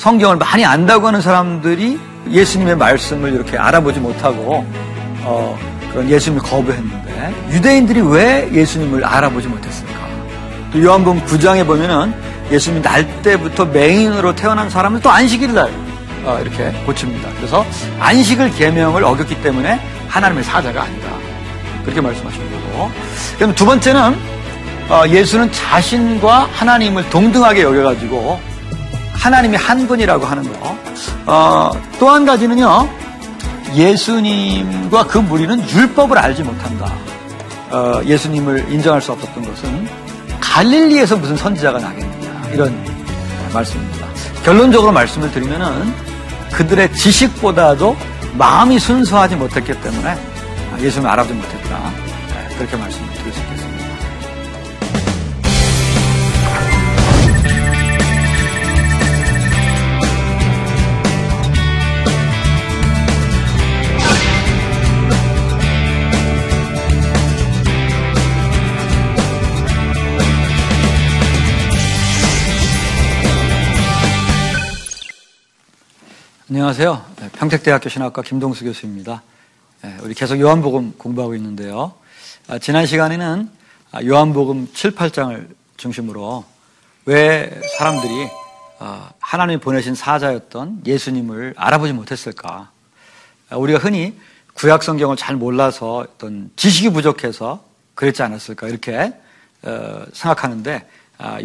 성경을 많이 안다고 하는 사람들이 예수님의 말씀을 이렇게 알아보지 못하고 어, 그런 예수님을 거부했는데 유대인들이 왜 예수님을 알아보지 못했을까? 또 요한복음 9장에 보면은 예수님이 날 때부터 맹인으로 태어난 사람을 또 안식일 날 어, 이렇게 고칩니다. 그래서 안식을 계명을 어겼기 때문에 하나님의 사자가 아니다. 그렇게 말씀하시는 거고. 그럼 두 번째는 어, 예수는 자신과 하나님을 동등하게 여겨가지고 하나님이 한 분이라고 하는 거. 어, 또 한 가지는요. 예수님과 그 무리는 율법을 알지 못한다. 어, 예수님을 인정할 수 없었던 것은 갈릴리에서 무슨 선지자가 나겠느냐 이런 말씀입니다. 결론적으로 말씀을 드리면은 그들의 지식보다도 마음이 순수하지 못했기 때문에 예수님을 알아보지 못했다. 네, 그렇게 말씀을 드릴 수 있겠습니다. 안녕하세요. 네, 평택대학교 신학과 김동수 교수입니다. 네, 우리 계속 요한복음 공부하고 있는데요. 아, 지난 시간에는 아, 요한복음 7, 8장을 중심으로 왜 사람들이 아, 하나님이 보내신 사자였던 예수님을 알아보지 못했을까? 우리가 흔히 구약 성경을 잘 몰라서 어떤 지식이 부족해서 그랬지 않았을까 이렇게 어, 생각하는데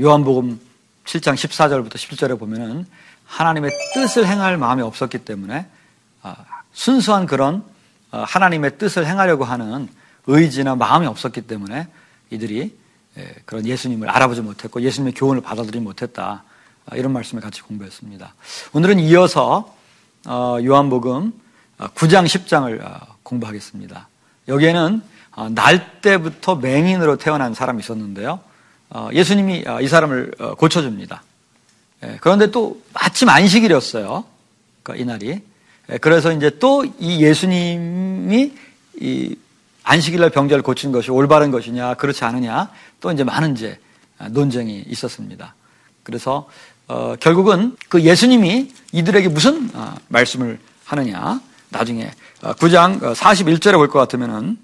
요한복음 7장 14절부터 17절에 보면은 하나님의 뜻을 행할 마음이 없었기 때문에 아, 순수한 그런 어, 하나님의 뜻을 행하려고 하는 의지나 마음이 없었기 때문에 이들이 예, 그런 예수님을 알아보지 못했고 예수님의 교훈을 받아들이지 못했다. 아, 이런 말씀을 같이 공부했습니다. 오늘은 이어서 어, 요한복음 9장 어, 10장을 공부하겠습니다. 여기에는 날 때부터 맹인으로 태어난 사람이 있었는데요. 예수님이 이 사람을 고쳐줍니다. 예, 그런데 또 마침 안식일이었어요. 그러니까 이날이. 예, 그래서 이제 또 이 예수님이 이 안식일날 병자를 고친 것이 올바른 것이냐, 그렇지 않으냐, 또 이제 많은 이제 논쟁이 있었습니다. 그래서 어, 결국은 그 예수님이 이들에게 무슨 어, 말씀을 하느냐, 나중에 어, 9장 41절에 볼 것 같으면은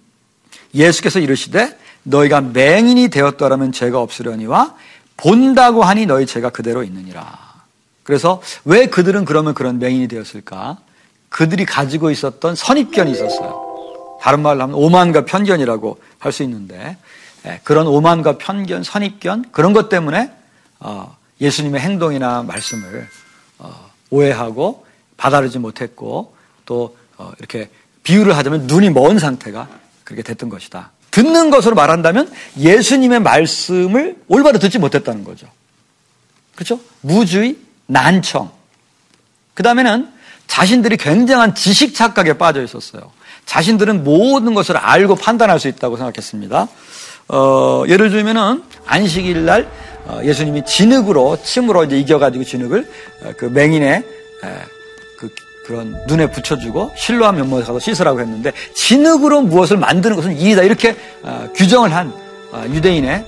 예수께서 이르시되 너희가 맹인이 되었더라면 죄가 없으려니와 본다고 하니 너희 죄가 그대로 있느니라. 그래서 왜 그들은 그러면 그런 맹인이 되었을까? 그들이 가지고 있었던 선입견이 있었어요. 다른 말로 하면 오만과 편견이라고 할 수 있는데 예, 그런 오만과 편견, 선입견 그런 것 때문에 어, 예수님의 행동이나 말씀을 어, 오해하고 받아들이지 못했고 또 어, 이렇게 비유를 하자면 눈이 먼 상태가 그렇게 됐던 것이다. 듣는 것으로 말한다면 예수님의 말씀을 올바로 듣지 못했다는 거죠. 그렇죠? 무주의, 난청. 그 다음에는 자신들이 굉장한 지식 착각에 빠져 있었어요. 자신들은 모든 것을 알고 판단할 수 있다고 생각했습니다. 어, 예를 들면은 안식일 날 어, 예수님이 진흙으로 침으로 이제 이겨가지고 진흙을 어, 그 맹인의 그런 눈에 붙여주고 실로와 면목에 가서 씻으라고 했는데 진흙으로 무엇을 만드는 것은 이이다 이렇게 어, 규정을 한 어, 유대인의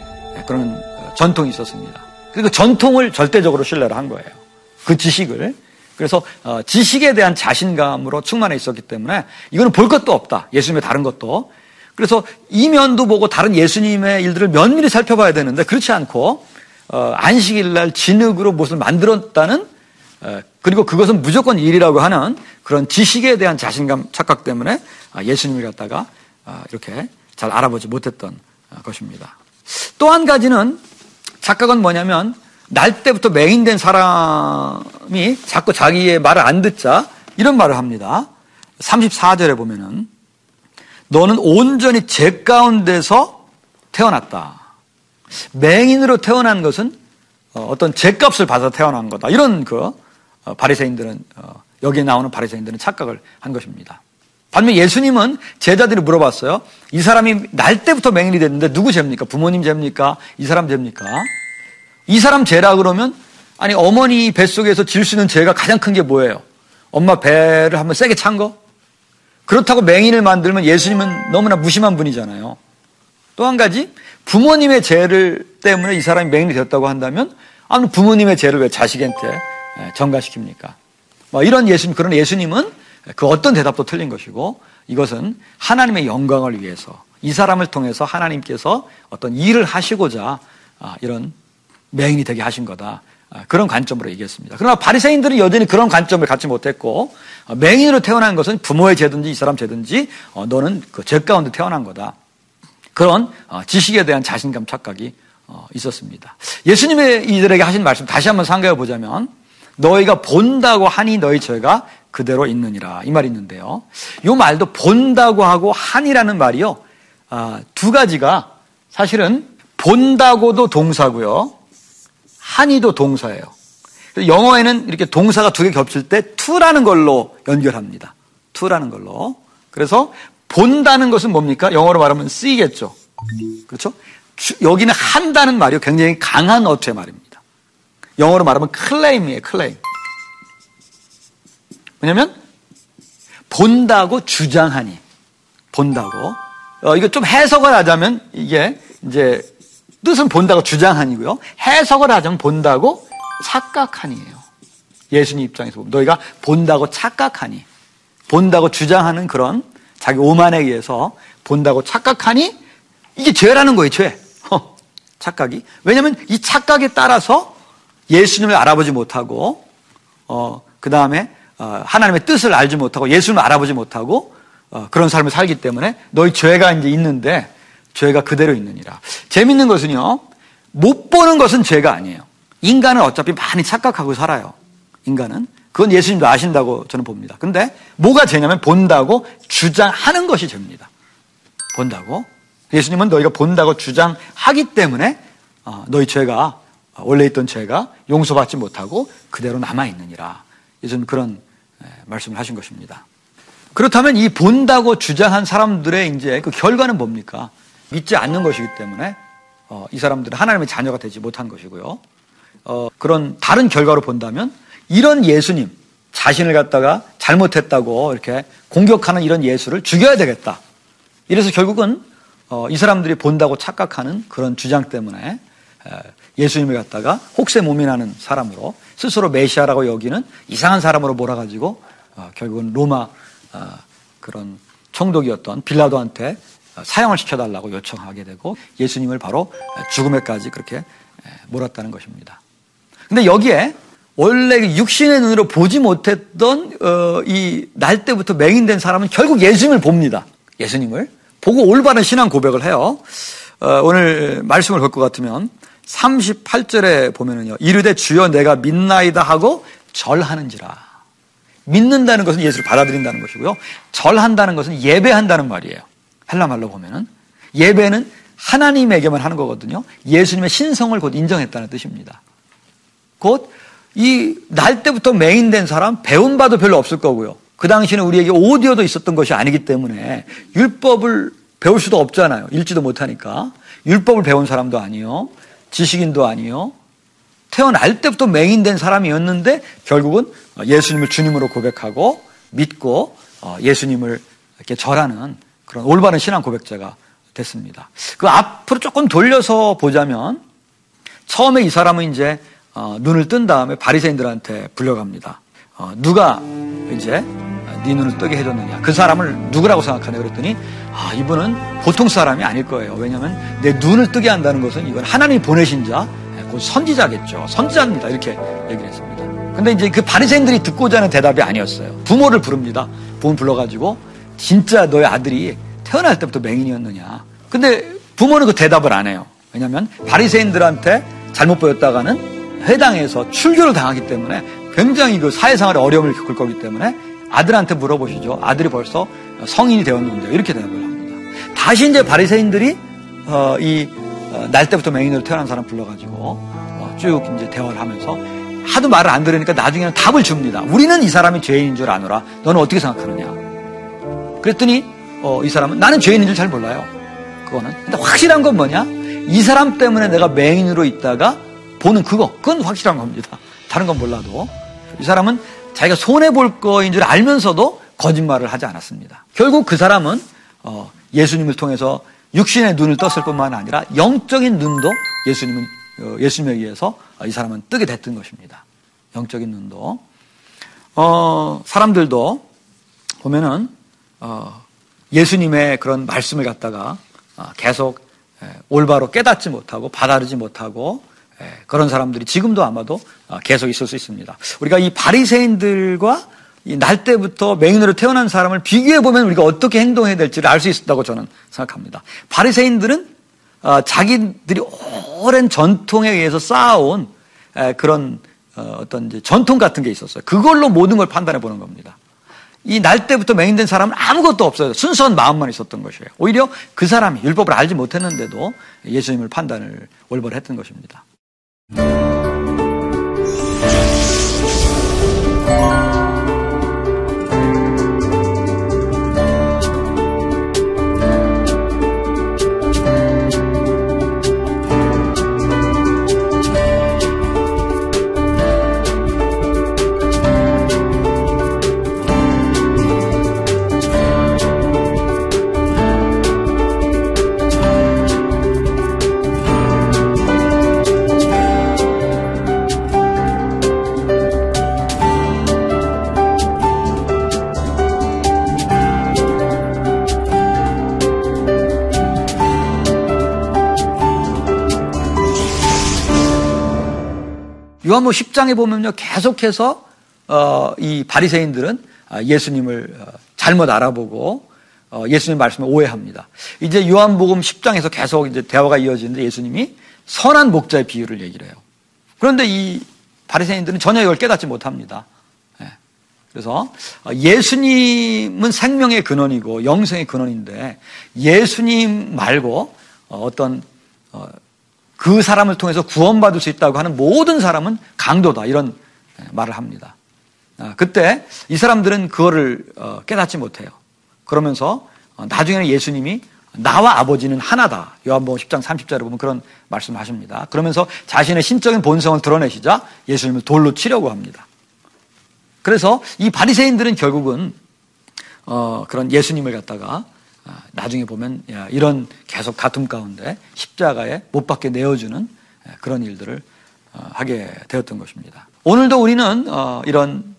그런 어, 전통이 있었습니다. 그리고 전통을 절대적으로 신뢰를 한 거예요. 그 지식을. 그래서 지식에 대한 자신감으로 충만해 있었기 때문에 이거는 볼 것도 없다. 예수님의 다른 것도. 그래서 이면도 보고 다른 예수님의 일들을 면밀히 살펴봐야 되는데 그렇지 않고 안식일 날 진흙으로 무엇을 만들었다는 그리고 그것은 무조건 일이라고 하는 그런 지식에 대한 자신감 착각 때문에 아, 예수님을 갖다가 아, 이렇게 잘 알아보지 못했던 아, 것입니다. 또 한 가지는 착각은 뭐냐면 날 때부터 맹인된 사람이 자꾸 자기의 말을 안 듣자 이런 말을 합니다. 34절에 보면은 너는 온전히 죄 가운데서 태어났다. 맹인으로 태어난 것은 어, 어떤 죄값을 받아 태어난 거다. 이런 그 어, 바리새인들은 어, 여기에 나오는 바리새인들은 착각을 한 것입니다. 반면 예수님은 제자들이 물어봤어요. 이 사람이 날 때부터 맹인이 됐는데 누구 죄입니까? 부모님 죄입니까? 이 사람 죄입니까? 이 사람 죄라 그러면 아니 어머니 뱃속에서 질수 있는 죄가 가장 큰 게 뭐예요? 엄마 배를 한번 세게 찬 거? 그렇다고 맹인을 만들면 예수님은 너무나 무심한 분이잖아요. 또 한 가지 부모님의 죄를 때문에 이 사람이 맹인이 되었다고 한다면 아무 부모님의 죄를 왜 자식한테 정가시킵니까? 뭐 이런 예수님, 그런 예수님은 그 어떤 대답도 틀린 것이고 이것은 하나님의 영광을 위해서 이 사람을 통해서 하나님께서 어떤 일을 하시고자 아, 이런 맹인이 되게 하신 거다. 아, 그런 관점으로 얘기했습니다. 그러나 바리새인들은 여전히 그런 관점을 갖지 못했고 어, 맹인으로 태어난 것은 부모의 죄든지 이 사람 죄든지 어, 너는 그 죄 가운데 태어난 거다. 그런 어, 지식에 대한 자신감 착각이 있었습니다. 예수님의 이들에게 하신 말씀 다시 한번 상가해 보자면 너희가 본다고 하니 너희 죄가 그대로 있느니라 이 말이 있는데요. 이 말도 본다고 하고 하니라는 말이요 아, 두 가지가 사실은 본다고도 동사고요 하니도 동사예요. 영어에는 이렇게 동사가 두 개 겹칠 때 to라는 걸로 연결합니다. to라는 걸로. 그래서 본다는 것은 뭡니까? 영어로 말하면 쓰이겠죠. 그렇죠? 여기는 한다는 말이 굉장히 강한 어투의 말입니다. 영어로 말하면 클레임이에요, 클레임. 왜냐면 본다고 주장하니 본다고 어, 이거 좀 해석을 하자면 이게 이제 뜻은 본다고 주장하니고요. 해석을 하자면 본다고 착각하니에요. 예수님 입장에서 보면 너희가 본다고 착각하니 본다고 주장하는 그런 자기 오만에 의해서 본다고 착각하니 이게 죄라는 거예요, 죄. 어, 착각이. 왜냐하면 이 착각에 따라서 예수님을 알아보지 못하고 어, 그 다음에 어, 하나님의 뜻을 알지 못하고 예수님을 알아보지 못하고 어, 그런 삶을 살기 때문에 너희 죄가 이제 있는데 죄가 그대로 있느니라. 재밌는 것은요, 못 보는 것은 죄가 아니에요. 인간은 어차피 많이 착각하고 살아요. 인간은. 그건 예수님도 아신다고 저는 봅니다. 근데 뭐가 죄냐면 본다고 주장하는 것이 죄입니다. 본다고. 예수님은 너희가 본다고 주장하기 때문에 어, 너희 죄가 원래 있던 죄가 용서받지 못하고 그대로 남아 있느니라. 예수님 그런 말씀을 하신 것입니다. 그렇다면 이 본다고 주장한 사람들의 이제 그 결과는 뭡니까? 믿지 않는 것이기 때문에 어, 이 사람들은 하나님의 자녀가 되지 못한 것이고요. 어, 그런 다른 결과로 본다면 이런 예수님 자신을 갖다가 잘못했다고 이렇게 공격하는 이런 예수를 죽여야 되겠다. 이래서 결국은 어, 이 사람들이 본다고 착각하는 그런 주장 때문에 예수님을 갖다가 혹세무민하는 사람으로 스스로 메시아라고 여기는 이상한 사람으로 몰아가지고 어, 결국은 로마 어, 그런 총독이었던 빌라도한테 사형을 시켜달라고 요청하게 되고 예수님을 바로 죽음에까지 그렇게 몰았다는 것입니다. 근데 여기에 원래 그 육신의 눈으로 보지 못했던 어, 이날 때부터 맹인된 사람은 결국 예수님을 봅니다. 예수님을 보고 올바른 신앙 고백을 해요. 오늘 말씀을 볼 것 같으면 38절에 보면은요. 이르되 주여 내가 믿나이다 하고 절하는지라. 믿는다는 것은 예수를 받아들인다는 것이고요. 절한다는 것은 예배한다는 말이에요. 헬라 말로 보면은 예배는 하나님에게만 하는 거거든요. 예수님의 신성을 곧 인정했다는 뜻입니다. 곧 이 날 때부터 메인된 사람 배운 바도 별로 없을 거고요. 그 당시에는 우리에게 오디오도 있었던 것이 아니기 때문에 율법을 배울 수도 없잖아요. 읽지도 못하니까. 율법을 배운 사람도 아니요. 지식인도 아니요. 태어날 때부터 맹인된 사람이었는데 결국은 예수님을 주님으로 고백하고 믿고 어, 예수님을 이렇게 절하는 그런 올바른 신앙 고백자가 됐습니다. 그 앞으로 조금 돌려서 보자면 처음에 이 사람은 이제 어, 눈을 뜬 다음에 바리새인들한테 불려갑니다. 어, 누가 이제 네 눈을 뜨게 해줬느냐? 그 사람을 누구라고 생각하냐 그랬더니 아, 이분은 보통 사람이 아닐 거예요. 왜냐하면 내 눈을 뜨게 한다는 것은 이건 하나님이 보내신 자, 곧 선지자겠죠. 선지자입니다. 이렇게 얘기를 했습니다. 근데 이제 그 바리새인들이 듣고자 하는 대답이 아니었어요. 부모를 부릅니다. 부모 불러가지고 진짜 너의 아들이 태어날 때부터 맹인이었느냐? 근데 부모는 그 대답을 안 해요. 왜냐하면 바리새인들한테 잘못 보였다가는 회당에서 출교를 당하기 때문에 굉장히 그 사회생활에 어려움을 겪을 거기 때문에 아들한테 물어보시죠. 아들이 벌써 성인이 되었는데 이렇게 대답을 합니다. 다시 이제 바리새인들이 어, 이날 어, 때부터 맹인으로 태어난 사람 불러가지고 어, 쭉 이제 대화를 하면서 하도 말을 안 들으니까 나중에는 답을 줍니다. 우리는 이 사람이 죄인인 줄 아노라. 너는 어떻게 생각하느냐? 그랬더니 어, 이 사람은 나는 죄인인 줄 잘 몰라요. 그거는. 근데 확실한 건 뭐냐? 이 사람 때문에 내가 맹인으로 있다가 보는 그거. 그건 확실한 겁니다. 다른 건 몰라도. 이 사람은 자기가 손해볼 거인 줄 알면서도 거짓말을 하지 않았습니다. 결국 그 사람은 어, 예수님을 통해서 육신의 눈을 떴을 뿐만 아니라 영적인 눈도 예수님은 어, 예수님에 의해서 이 사람은 뜨게 됐던 것입니다. 영적인 눈도. 어, 사람들도 보면은 어, 예수님의 그런 말씀을 갖다가 어, 계속 올바로 깨닫지 못하고 받아들이지 못하고 그런 사람들이 지금도 아마도 어, 계속 있을 수 있습니다. 우리가 이 바리새인들과 날 때부터 맹인으로 태어난 사람을 비교해 보면 우리가 어떻게 행동해야 될지를 알 수 있다고 저는 생각합니다. 바리새인들은 어, 자기들이 오랜 전통에 의해서 쌓아온 그런 어떤 전통 같은 게 있었어요. 그걸로 모든 걸 판단해 보는 겁니다. 이 날 때부터 맹인된 사람은 아무것도 없어요. 순수한 마음만 있었던 것이에요. 오히려 그 사람이 율법을 알지 못했는데도 예수님을 판단을 올바로 했던 것입니다. Música 요한복음 10장에 보면요. 계속해서 어, 이 바리새인들은 아, 예수님을 어, 잘못 알아보고 어, 예수님 말씀을 오해합니다. 이제 요한복음 10장에서 계속 이제 대화가 이어지는데 예수님이 선한 목자의 비유를 얘기를 해요. 그런데 이 바리새인들은 전혀 이걸 깨닫지 못합니다. 예. 그래서 예수님은 생명의 근원이고 영생의 근원인데 예수님 말고 어떤 그 사람을 통해서 구원받을 수 있다고 하는 모든 사람은 강도다. 이런 말을 합니다. 아, 그때 이 사람들은 그거를 어, 깨닫지 못해요. 그러면서 어, 나중에는 예수님이 나와 아버지는 하나다. 요한복음 10장 30절에 보면 그런 말씀을 하십니다. 그러면서 자신의 신적인 본성을 드러내시자 예수님을 돌로 치려고 합니다. 그래서 이 바리새인들은 결국은 어, 그런 예수님을 갖다가 아, 나중에 보면 이런 계속 다툼 가운데 십자가에 못 박게 내어주는 그런 일들을 어, 하게 되었던 것입니다. 오늘도 우리는 어, 이런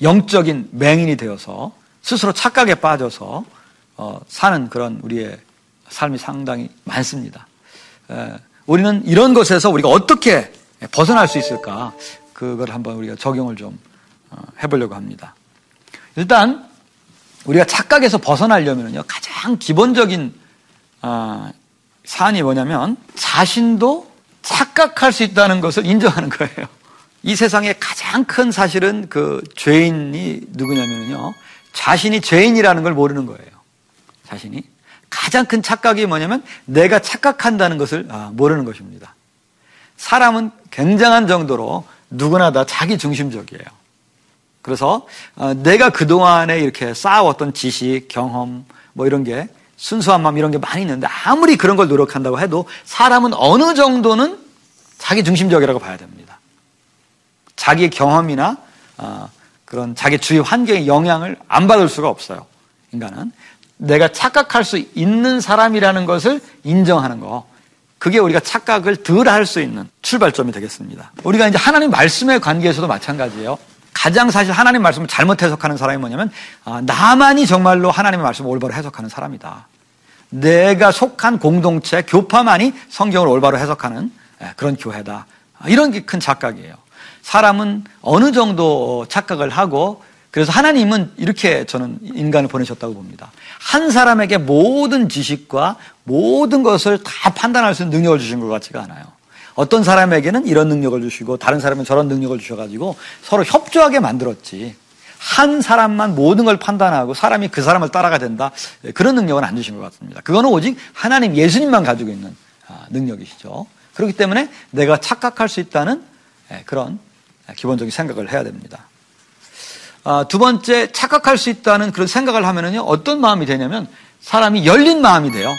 영적인 맹인이 되어서 스스로 착각에 빠져서 어, 사는 그런 우리의 삶이 상당히 많습니다. 우리는 이런 것에서 우리가 어떻게 벗어날 수 있을까? 그걸 한번 우리가 적용을 좀 해보려고 합니다. 일단 우리가 착각에서 벗어나려면요 가장 기본적인 어, 사안이 뭐냐면 자신도 착각할 수 있다는 것을 인정하는 거예요. 이 세상에 가장 큰 사실은 그 죄인이 누구냐면요 자신이 죄인이라는 걸 모르는 거예요. 자신이 가장 큰 착각이 뭐냐면 내가 착각한다는 것을 아, 모르는 것입니다. 사람은 굉장한 정도로 누구나 다 자기 중심적이에요. 그래서 어, 내가 그동안에 이렇게 쌓아왔던 지식, 경험, 뭐 이런 게 순수한 마음 이런 게 많이 있는데 아무리 그런 걸 노력한다고 해도 사람은 어느 정도는 자기 중심적이라고 봐야 됩니다. 자기의 경험이나 어, 그런 자기 주위 환경의 영향을 안 받을 수가 없어요. 인간은 내가 착각할 수 있는 사람이라는 것을 인정하는 거. 그게 우리가 착각을 덜 할 수 있는 출발점이 되겠습니다. 우리가 이제 하나님 말씀의 관계에서도 마찬가지예요. 가장 사실 하나님 말씀을 잘못 해석하는 사람이 뭐냐면 아, 나만이 정말로 하나님의 말씀을 올바로 해석하는 사람이다. 내가 속한 공동체 교파만이 성경을 올바로 해석하는 예, 그런 교회다. 아, 이런 게 큰 착각이에요. 사람은 어느 정도 착각을 하고 그래서 하나님은 이렇게 저는 인간을 보내셨다고 봅니다. 한 사람에게 모든 지식과 모든 것을 다 판단할 수 있는 능력을 주신 것 같지가 않아요. 어떤 사람에게는 이런 능력을 주시고 다른 사람은 저런 능력을 주셔가지고 서로 협조하게 만들었지. 한 사람만 모든 걸 판단하고 사람이 그 사람을 따라가 된다. 그런 능력은 안 주신 것 같습니다. 그거는 오직 하나님 예수님만 가지고 있는 아, 능력이시죠. 그렇기 때문에 내가 착각할 수 있다는 예, 그런 기본적인 생각을 해야 됩니다. 아, 두 번째, 착각할 수 있다는 그런 생각을 하면은요, 어떤 마음이 되냐면 사람이 열린 마음이 돼요.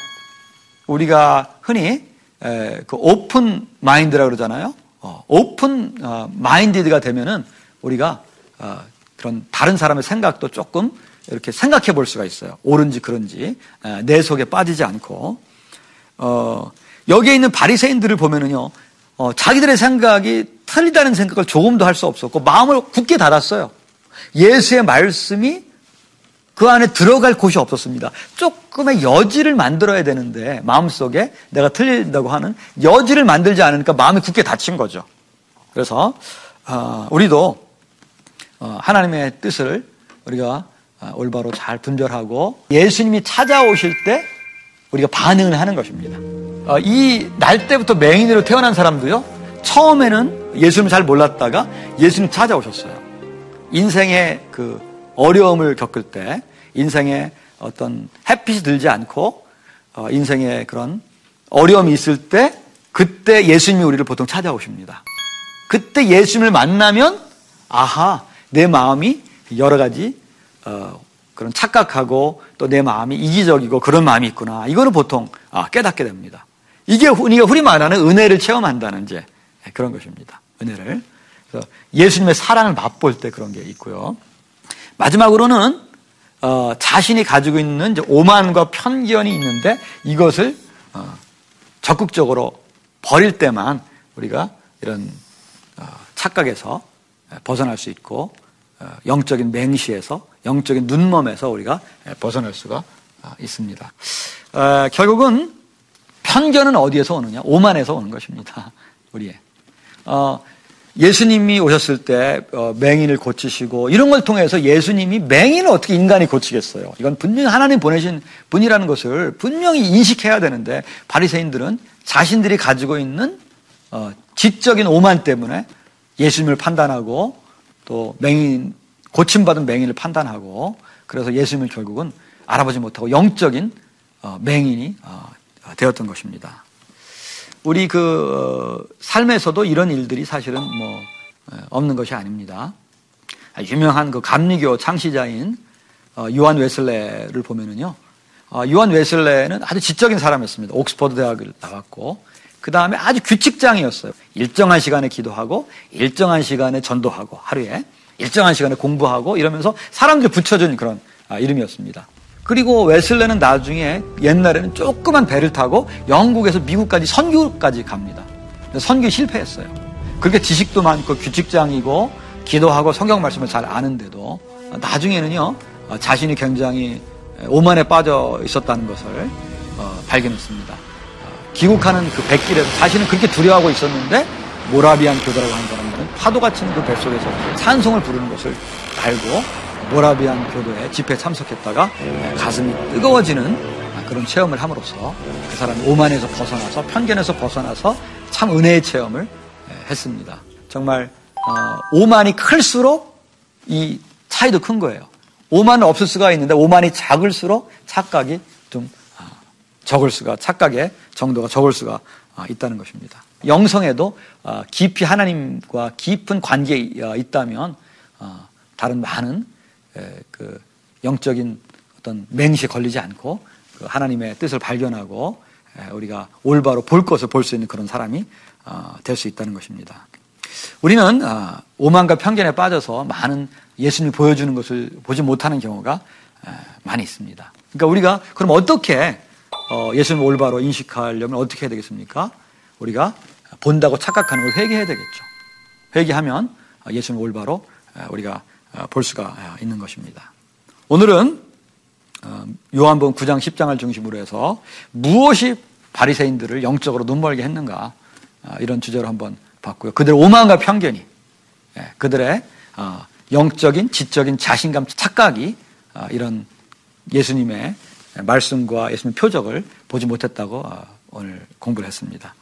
우리가 흔히 그 open mind라 그러잖아요. 어, 오픈 어, minded가 되면은 우리가 어, 그런 다른 사람의 생각도 조금 이렇게 생각해 볼 수가 있어요. 옳은지 그른지 내 속에 빠지지 않고 어, 여기에 있는 바리새인들을 보면은요. 어, 자기들의 생각이 틀리다는 생각을 조금도 할 수 없었고 마음을 굳게 닫았어요. 예수의 말씀이 그 안에 들어갈 곳이 없었습니다. 조금의 여지를 만들어야 되는데 마음속에 내가 틀린다고 하는 여지를 만들지 않으니까 마음이 굳게 닫힌 거죠. 그래서 어, 우리도 어, 하나님의 뜻을 우리가 어, 올바로 잘 분별하고 예수님이 찾아오실 때 우리가 반응을 하는 것입니다. 이 날 때부터 맹인으로 태어난 사람도요. 처음에는 예수님을 잘 몰랐다가 예수님 찾아오셨어요. 인생의 그 어려움을 겪을 때 인생에 어떤 햇빛이 들지 않고 어, 인생에 그런 어려움이 있을 때 그때 예수님이 우리를 보통 찾아오십니다. 그때 예수님을 만나면 아하 내 마음이 여러 가지 어, 그런 착각하고 또 내 마음이 이기적이고 그런 마음이 있구나. 이거를 보통 아, 깨닫게 됩니다. 이게 우리가 흔히 말하는 은혜를 체험한다는 이제 그런 것입니다. 은혜를. 그래서 예수님의 사랑을 맛볼 때 그런 게 있고요. 마지막으로는 어, 자신이 가지고 있는 오만과 편견이 있는데 이것을 어, 적극적으로 버릴 때만 우리가 이런 어, 착각에서 벗어날 수 있고 어, 영적인 맹시에서 영적인 눈멈에서 우리가 벗어날 수가 어, 있습니다. 어, 결국은 편견은 어디에서 오느냐? 오만에서 오는 것입니다. 우리의. 예수님이 오셨을 때 어, 맹인을 고치시고 이런 걸 통해서 예수님이 맹인을 어떻게 인간이 고치겠어요? 이건 분명히 하나님 보내신 분이라는 것을 분명히 인식해야 되는데 바리새인들은 자신들이 가지고 있는 어, 지적인 오만 때문에 예수님을 판단하고 또 맹인 고침받은 맹인을 판단하고 그래서 예수님을 결국은 알아보지 못하고 영적인 어, 맹인이 되었던 것입니다. 우리 그 어, 삶에서도 이런 일들이 사실은 뭐 없는 것이 아닙니다. 유명한 그 감리교 창시자인 어, 요한 웨슬레를 보면은요. 어, 요한 웨슬레는 아주 지적인 사람이었습니다. 옥스퍼드 대학을 나왔고 그 다음에 아주 규칙장이었어요. 일정한 시간에 기도하고 일정한 시간에 전도하고 하루에 일정한 시간에 공부하고 이러면서 사람들 붙여준 그런 아, 이름이었습니다. 그리고 웨슬레는 나중에 옛날에는 조그만 배를 타고 영국에서 미국까지 선교까지 갑니다. 선교 실패했어요. 그렇게 지식도 많고 규칙장이고 기도하고 성경 말씀을 잘 아는데도 나중에는요 자신이 굉장히 오만에 빠져 있었다는 것을 어, 발견했습니다. 어, 귀국하는 그 백길에서 자신은 그렇게 두려워하고 있었는데 모라비안 교도라고 하는 사람들은 파도가 치는 그 뱃속에서 찬송을 부르는 것을 알고 모라비안 교도에 집회에 참석했다가 가슴이 뜨거워지는 그런 체험을 함으로써 그 사람이 오만에서 벗어나서 편견에서 벗어나서 참 은혜의 체험을 했습니다. 정말 어, 오만이 클수록 이 차이도 큰 거예요. 오만은 없을 수가 있는데 오만이 작을수록 착각이 좀 아, 적을 수가 착각의 정도가 적을 수가 아, 있다는 것입니다. 영성에도 아, 깊이 하나님과 깊은 관계에 있다면 다른 많은 그 영적인 어떤 맹시에 걸리지 않고 그 하나님의 뜻을 발견하고 우리가 올바로 볼 것을 볼 수 있는 그런 사람이 어, 될수 있다는 것입니다. 우리는 어, 오만과 편견에 빠져서 많은 예수님이 보여주는 것을 보지 못하는 경우가 많이 있습니다. 그러니까 우리가 그럼 어떻게 어, 예수님을 올바로 인식하려면 어떻게 해야 되겠습니까? 우리가 본다고 착각하는 걸 회개해야 되겠죠. 회개하면 예수님을 올바로 우리가 어, 볼 수가 어, 있는 것입니다. 오늘은 어, 요한복음 9장 10장을 중심으로 해서 무엇이 바리새인들을 영적으로 눈멀게 했는가 이런 주제로 한번 봤고요. 그들의 오만과 편견이 예, 그들의 영적인 지적인 자신감 착각이 이런 예수님의 말씀과 예수님의 표적을 보지 못했다고 오늘 공부를 했습니다.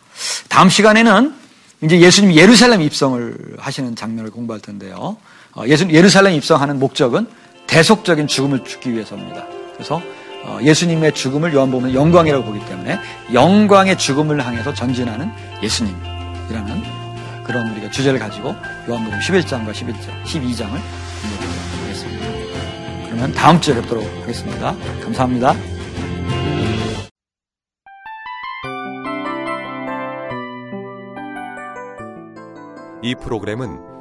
다음 시간에는 이제 예수님이 예루살렘 입성을 하시는 장면을 공부할 텐데요. 어, 예루살렘 입성하는 목적은 대속적인 죽음을 죽기 위해서입니다. 그래서 어, 예수님의 죽음을 요한복음은 영광이라고 보기 때문에 영광의 죽음을 향해서 전진하는 예수님이라는 그런 우리가 주제를 가지고 요한복음 11장과 11장, 12장을 공부하도록 하겠습니다. 그러면 다음 주에 뵙도록 하겠습니다. 감사합니다. 이 프로그램은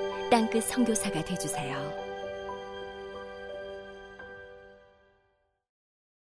땅끝 성교사가 되주세요